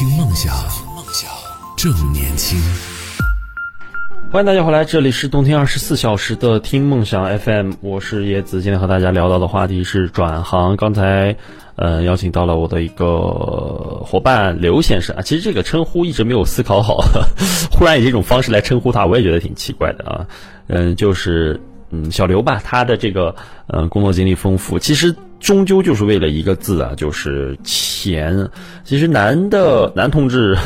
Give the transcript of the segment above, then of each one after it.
听梦想，梦想正年轻。欢迎大家回来，这里是动听二十四小时的听梦想 FM，我是叶子。今天和大家聊到的话题是转行。刚才，呃，邀请到了我的一个伙伴刘先生啊。其实这个称呼一直没有思考好，忽然以这种方式来称呼他，我也觉得挺奇怪的啊。嗯，就是嗯小刘吧，他的这个嗯工作经历丰富，其实。终究就是为了一个字啊，就是钱。其实男的男同志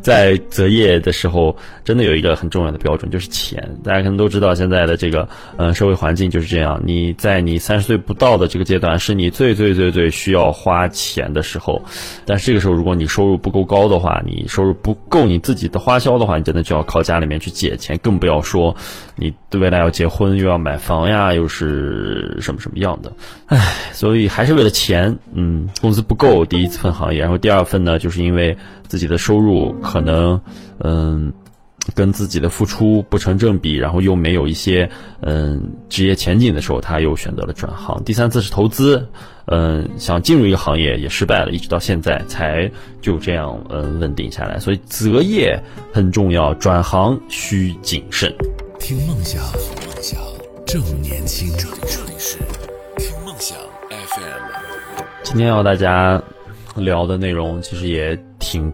在择业的时候，真的有一个很重要的标准，就是钱。大家可能都知道，现在的这个呃社会环境就是这样。你在你三十岁不到的这个阶段，是你最最最最需要花钱的时候。但是这个时候，如果你收入不够高的话，你收入不够你自己的花销的话，你真的就要靠家里面去借钱，更不要说你未来要结婚又要买房呀，又是什么什么样的，唉。所以还是为了钱，嗯，工资不够，第一份行业，然后第二份呢，就是因为自己的收入可能，嗯，跟自己的付出不成正比，然后又没有一些，嗯，职业前景的时候，他又选择了转行。第三次是投资，嗯，想进入一个行业也失败了，一直到现在才就这样，嗯，稳定下来。所以择业很重要，转行需谨慎。听梦想，梦想正年轻，这里是听梦想 FM。今天要大家聊的内容其实也挺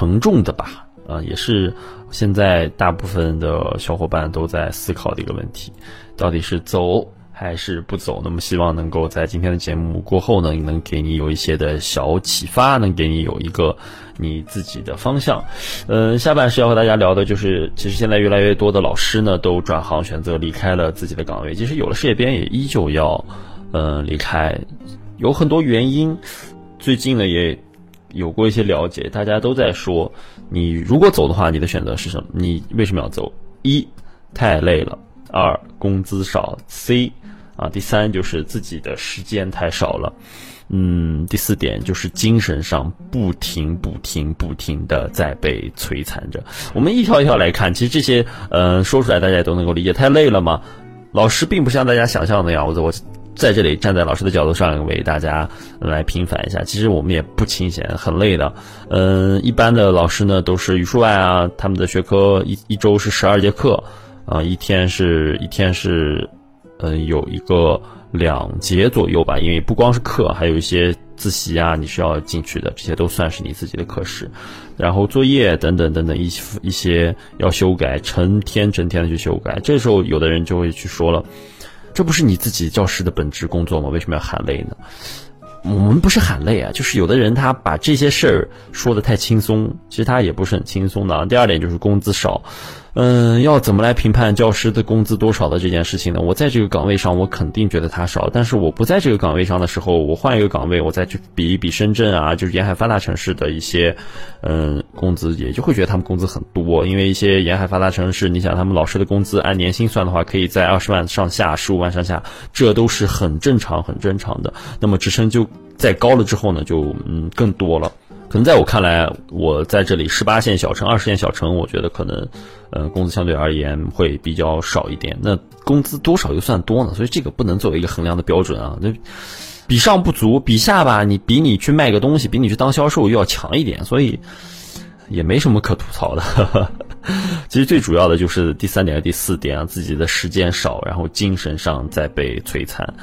沉重的吧？啊，也是现在大部分的小伙伴都在思考的一个问题：到底是走还是不走？那么希望能够在今天的节目过后呢，能给你有一些的小启发，能给你有一个你自己的方向。嗯，下半时要和大家聊的就是，其实现在越来越多的老师呢，都转行选择离开了自己的岗位，即使有了事业编，也依旧要嗯离开。有很多原因，最近呢也有过一些了解，大家都在说，你如果走的话，你的选择是什么？你为什么要走？一太累了，二工资少，C 啊，第三就是自己的时间太少了，嗯，第四点就是精神上不停不停不停的在被摧残着。我们一条一条来看，其实这些呃说出来大家都能够理解，太累了吗？老师并不像大家想象的那样，我我。在这里站在老师的角度上为大家来平反一下，其实我们也不清闲，很累的。嗯，一般的老师呢都是语数外啊，他们的学科一一周是十二节课，啊，一天是一天是，嗯，有一个两节左右吧。因为不光是课，还有一些自习啊，你需要进去的，这些都算是你自己的课时。然后作业等等等等一些一些要修改，成天成天的去修改。这时候有的人就会去说了。这不是你自己教师的本职工作吗？为什么要喊累呢？我们不是喊累啊，就是有的人他把这些事儿说的太轻松，其实他也不是很轻松的。第二点就是工资少。嗯，要怎么来评判教师的工资多少的这件事情呢？我在这个岗位上，我肯定觉得他少。但是我不在这个岗位上的时候，我换一个岗位，我再去比一比深圳啊，就是沿海发达城市的一些，嗯，工资也就会觉得他们工资很多。因为一些沿海发达城市，你想他们老师的工资按年薪算的话，可以在二十万上下、十五万上下，这都是很正常、很正常的。那么职称就再高了之后呢，就嗯更多了。可能在我看来，我在这里十八线小城、二十线小城，我觉得可能，呃，工资相对而言会比较少一点。那工资多少又算多呢？所以这个不能作为一个衡量的标准啊。那比上不足，比下吧，你比你去卖个东西，比你去当销售又要强一点，所以也没什么可吐槽的。其实最主要的就是第三点和第四点啊，自己的时间少，然后精神上在被摧残。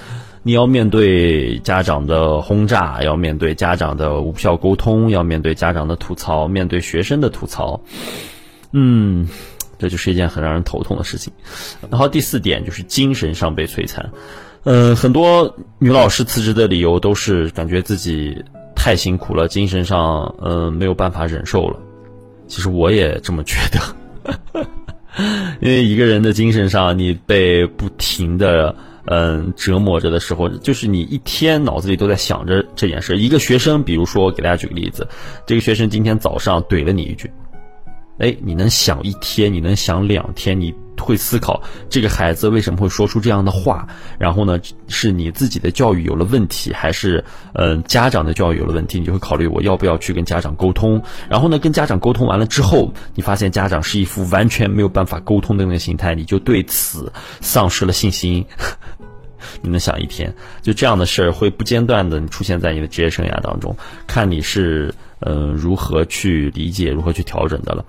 你要面对家长的轰炸，要面对家长的无效沟通，要面对家长的吐槽，面对学生的吐槽，嗯，这就是一件很让人头痛的事情。然后第四点就是精神上被摧残，嗯，很多女老师辞职的理由都是感觉自己太辛苦了，精神上嗯没有办法忍受了。其实我也这么觉得，因为一个人的精神上你被不停的。嗯，折磨着的时候，就是你一天脑子里都在想着这件事。一个学生，比如说，给大家举个例子，这个学生今天早上怼了你一句，哎，你能想一天，你能想两天，你会思考这个孩子为什么会说出这样的话，然后呢，是你自己的教育有了问题，还是嗯家长的教育有了问题？你就会考虑我要不要去跟家长沟通。然后呢，跟家长沟通完了之后，你发现家长是一副完全没有办法沟通的那个心态，你就对此丧失了信心。你能想一天，就这样的事儿会不间断的出现在你的职业生涯当中，看你是嗯，如何去理解，如何去调整的了。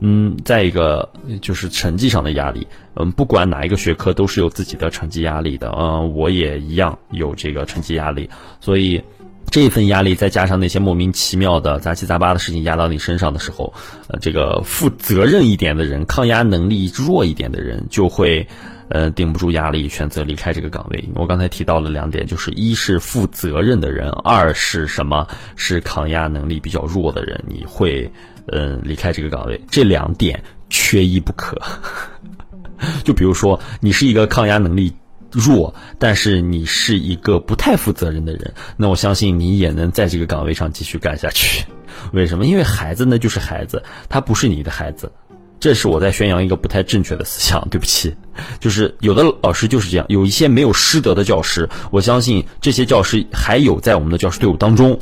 嗯，再一个就是成绩上的压力，嗯，不管哪一个学科都是有自己的成绩压力的，嗯，我也一样有这个成绩压力，所以这份压力再加上那些莫名其妙的杂七杂八的事情压到你身上的时候，呃，这个负责任一点的人，抗压能力弱一点的人就会。呃，顶不住压力，选择离开这个岗位。我刚才提到了两点，就是一是负责任的人，二是什么？是抗压能力比较弱的人，你会嗯离开这个岗位。这两点缺一不可。就比如说，你是一个抗压能力弱，但是你是一个不太负责任的人，那我相信你也能在这个岗位上继续干下去。为什么？因为孩子呢就是孩子，他不是你的孩子。这是我在宣扬一个不太正确的思想，对不起，就是有的老师就是这样，有一些没有师德的教师，我相信这些教师还有在我们的教师队伍当中，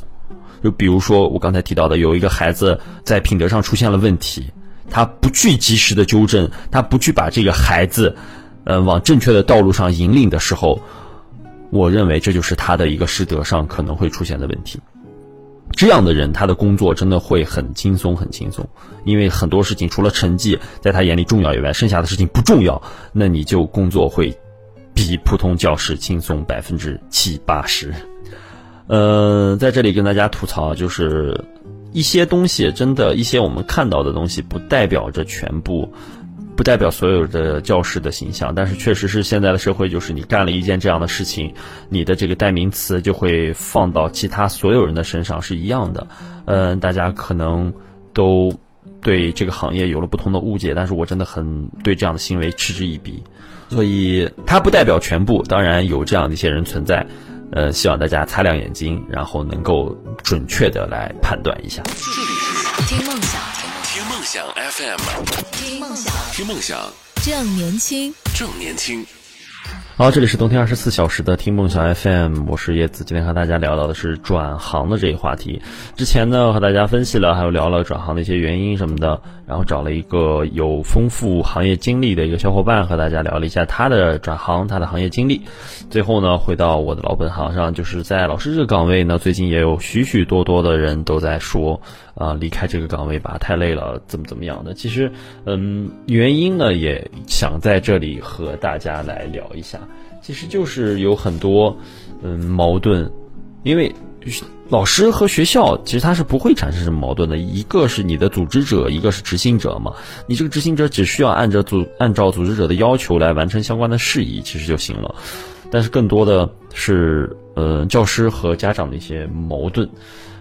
就比如说我刚才提到的，有一个孩子在品德上出现了问题，他不去及时的纠正，他不去把这个孩子，呃，往正确的道路上引领的时候，我认为这就是他的一个师德上可能会出现的问题。这样的人，他的工作真的会很轻松，很轻松，因为很多事情除了成绩在他眼里重要以外，剩下的事情不重要，那你就工作会比普通教师轻松百分之七八十。呃，在这里跟大家吐槽，就是一些东西，真的，一些我们看到的东西，不代表着全部。不代表所有的教师的形象，但是确实是现在的社会，就是你干了一件这样的事情，你的这个代名词就会放到其他所有人的身上是一样的。嗯，大家可能都对这个行业有了不同的误解，但是我真的很对这样的行为嗤之以鼻。所以它不代表全部，当然有这样的一些人存在。呃，希望大家擦亮眼睛，然后能够准确的来判断一下。这里是听梦想。想 FM，听梦想，听梦想，正年轻，正年轻。好，这里是冬天二十四小时的听梦想 FM，我是叶子。今天和大家聊到的是转行的这一话题。之前呢，和大家分析了，还有聊了转行的一些原因什么的，然后找了一个有丰富行业经历的一个小伙伴和大家聊了一下他的转行，他的行业经历。最后呢，回到我的老本行上，就是在老师这个岗位呢，最近也有许许多多的人都在说，啊，离开这个岗位吧，太累了，怎么怎么样的。其实，嗯，原因呢，也想在这里和大家来聊一下。其实就是有很多，嗯，矛盾，因为老师和学校其实它是不会产生什么矛盾的。一个是你的组织者，一个是执行者嘛。你这个执行者只需要按照组按照组织者的要求来完成相关的事宜，其实就行了。但是更多的是，呃，教师和家长的一些矛盾。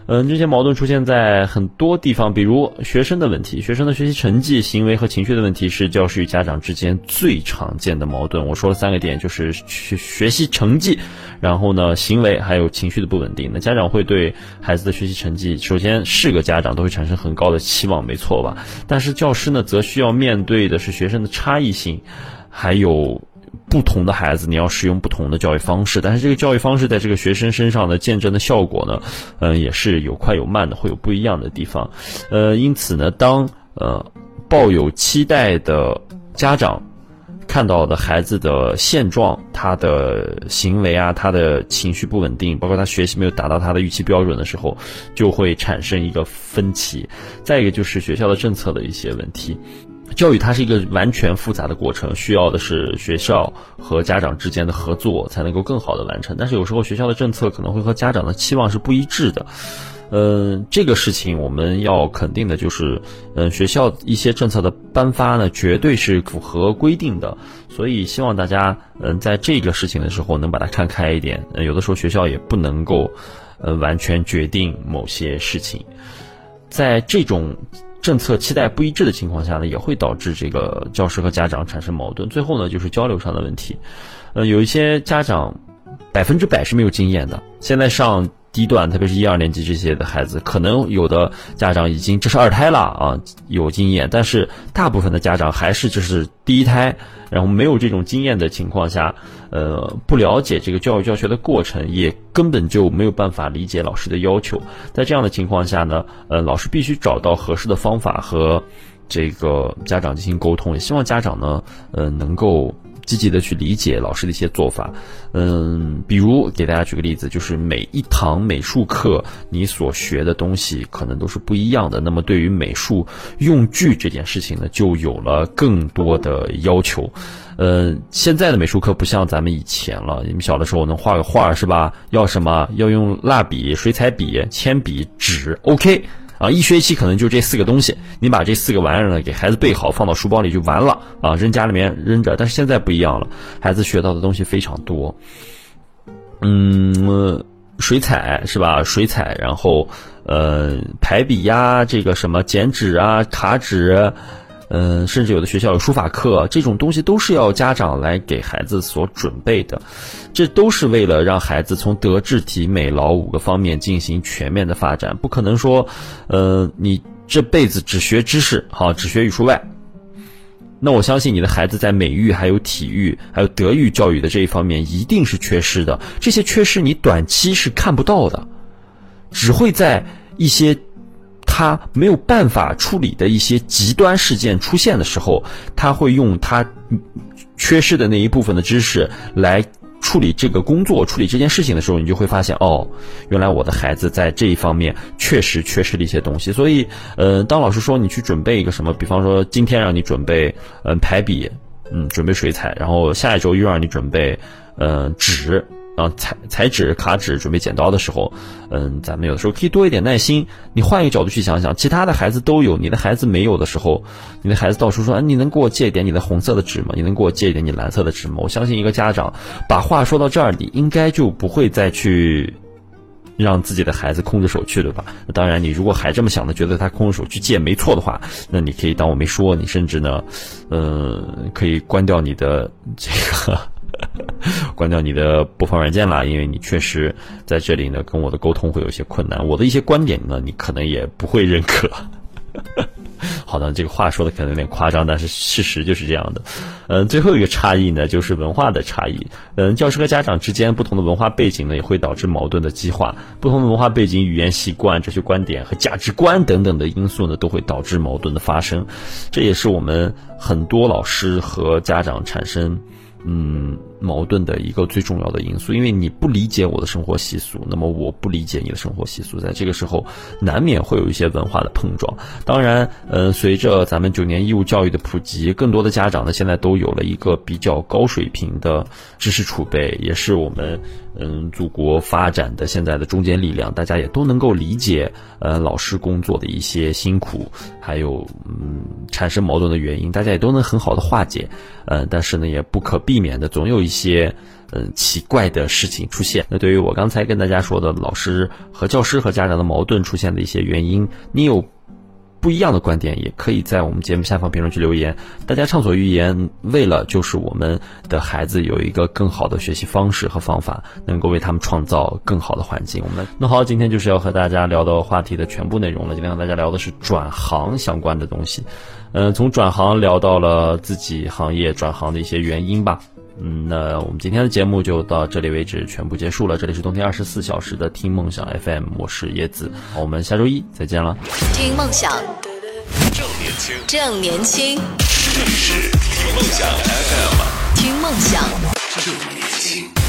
嗯，这些矛盾出现在很多地方，比如学生的问题，学生的学习成绩、行为和情绪的问题是教师与家长之间最常见的矛盾。我说了三个点，就是学学习成绩，然后呢，行为还有情绪的不稳定。那家长会对孩子的学习成绩，首先是个家长都会产生很高的期望，没错吧？但是教师呢，则需要面对的是学生的差异性，还有。不同的孩子，你要使用不同的教育方式，但是这个教育方式在这个学生身上的见证的效果呢，嗯，也是有快有慢的，会有不一样的地方。呃，因此呢，当呃抱有期待的家长看到的孩子的现状，他的行为啊，他的情绪不稳定，包括他学习没有达到他的预期标准的时候，就会产生一个分歧。再一个就是学校的政策的一些问题。教育它是一个完全复杂的过程，需要的是学校和家长之间的合作才能够更好的完成。但是有时候学校的政策可能会和家长的期望是不一致的，嗯，这个事情我们要肯定的就是，嗯，学校一些政策的颁发呢，绝对是符合规定的。所以希望大家，嗯，在这个事情的时候能把它看开一点。嗯，有的时候学校也不能够，呃，完全决定某些事情，在这种。政策期待不一致的情况下呢，也会导致这个教师和家长产生矛盾。最后呢，就是交流上的问题。呃，有一些家长百分之百是没有经验的，现在上。低段，特别是一二年级这些的孩子，可能有的家长已经这是二胎了啊，有经验，但是大部分的家长还是这是第一胎，然后没有这种经验的情况下，呃，不了解这个教育教学的过程，也根本就没有办法理解老师的要求。在这样的情况下呢，呃，老师必须找到合适的方法和这个家长进行沟通，也希望家长呢，呃，能够积极的去理解老师的一些做法。嗯，比如给大家举个例子，就是每一堂美术课你所学的东西可能都是不一样的。那么对于美术用具这件事情呢，就有了更多的要求。呃，现在的美术课不像咱们以前了，你们小的时候能画个画是吧？要什么？要用蜡笔、水彩笔、铅笔、纸，OK。啊，一学期可能就这四个东西，你把这四个玩意儿呢给孩子备好，放到书包里就完了啊，扔家里面扔着。但是现在不一样了，孩子学到的东西非常多。嗯，水彩是吧？水彩，然后呃，排笔呀，这个什么剪纸啊，卡纸。嗯，甚至有的学校有书法课，这种东西都是要家长来给孩子所准备的，这都是为了让孩子从德智体美劳五个方面进行全面的发展。不可能说，呃，你这辈子只学知识，好，只学语数外。那我相信你的孩子在美育、还有体育、还有德育教育的这一方面一定是缺失的。这些缺失你短期是看不到的，只会在一些。他没有办法处理的一些极端事件出现的时候，他会用他缺失的那一部分的知识来处理这个工作、处理这件事情的时候，你就会发现，哦，原来我的孩子在这一方面确实缺失了一些东西。所以，呃，当老师说你去准备一个什么，比方说今天让你准备，嗯，排笔，嗯，准备水彩，然后下一周又让你准备，嗯，纸。啊，裁裁纸、卡纸，准备剪刀的时候，嗯，咱们有的时候可以多一点耐心。你换一个角度去想想，其他的孩子都有，你的孩子没有的时候，你的孩子到处说，你能给我借一点你的红色的纸吗？你能给我借一点你蓝色的纸吗？我相信一个家长把话说到这儿，你应该就不会再去让自己的孩子空着手去了吧？当然，你如果还这么想的，觉得他空着手去借没错的话，那你可以当我没说，你甚至呢，嗯，可以关掉你的这个。关掉你的播放软件啦，因为你确实在这里呢，跟我的沟通会有些困难。我的一些观点呢，你可能也不会认可。好的，这个话说的可能有点夸张，但是事实就是这样的。嗯，最后一个差异呢，就是文化的差异。嗯，教师和家长之间不同的文化背景呢，也会导致矛盾的激化。不同的文化背景、语言习惯、哲学观点和价值观等等的因素呢，都会导致矛盾的发生。这也是我们很多老师和家长产生。嗯，矛盾的一个最重要的因素，因为你不理解我的生活习俗，那么我不理解你的生活习俗，在这个时候难免会有一些文化的碰撞。当然，嗯，随着咱们九年义务教育的普及，更多的家长呢现在都有了一个比较高水平的知识储备，也是我们嗯祖国发展的现在的中坚力量。大家也都能够理解，呃，老师工作的一些辛苦，还有嗯产生矛盾的原因，大家也都能很好的化解。嗯，但是呢，也不可避免的，总有一一些嗯奇怪的事情出现。那对于我刚才跟大家说的，老师和教师和家长的矛盾出现的一些原因，你有不一样的观点，也可以在我们节目下方评论区留言。大家畅所欲言，为了就是我们的孩子有一个更好的学习方式和方法，能够为他们创造更好的环境。我们那好，今天就是要和大家聊的话题的全部内容了。今天和大家聊的是转行相关的东西。嗯，从转行聊到了自己行业转行的一些原因吧。嗯，那我们今天的节目就到这里为止，全部结束了。这里是冬天二十四小时的听梦想 FM，我是叶子，我们下周一再见了。听梦想，正年轻，正年轻，这里是听梦想 FM，听梦想。正年轻。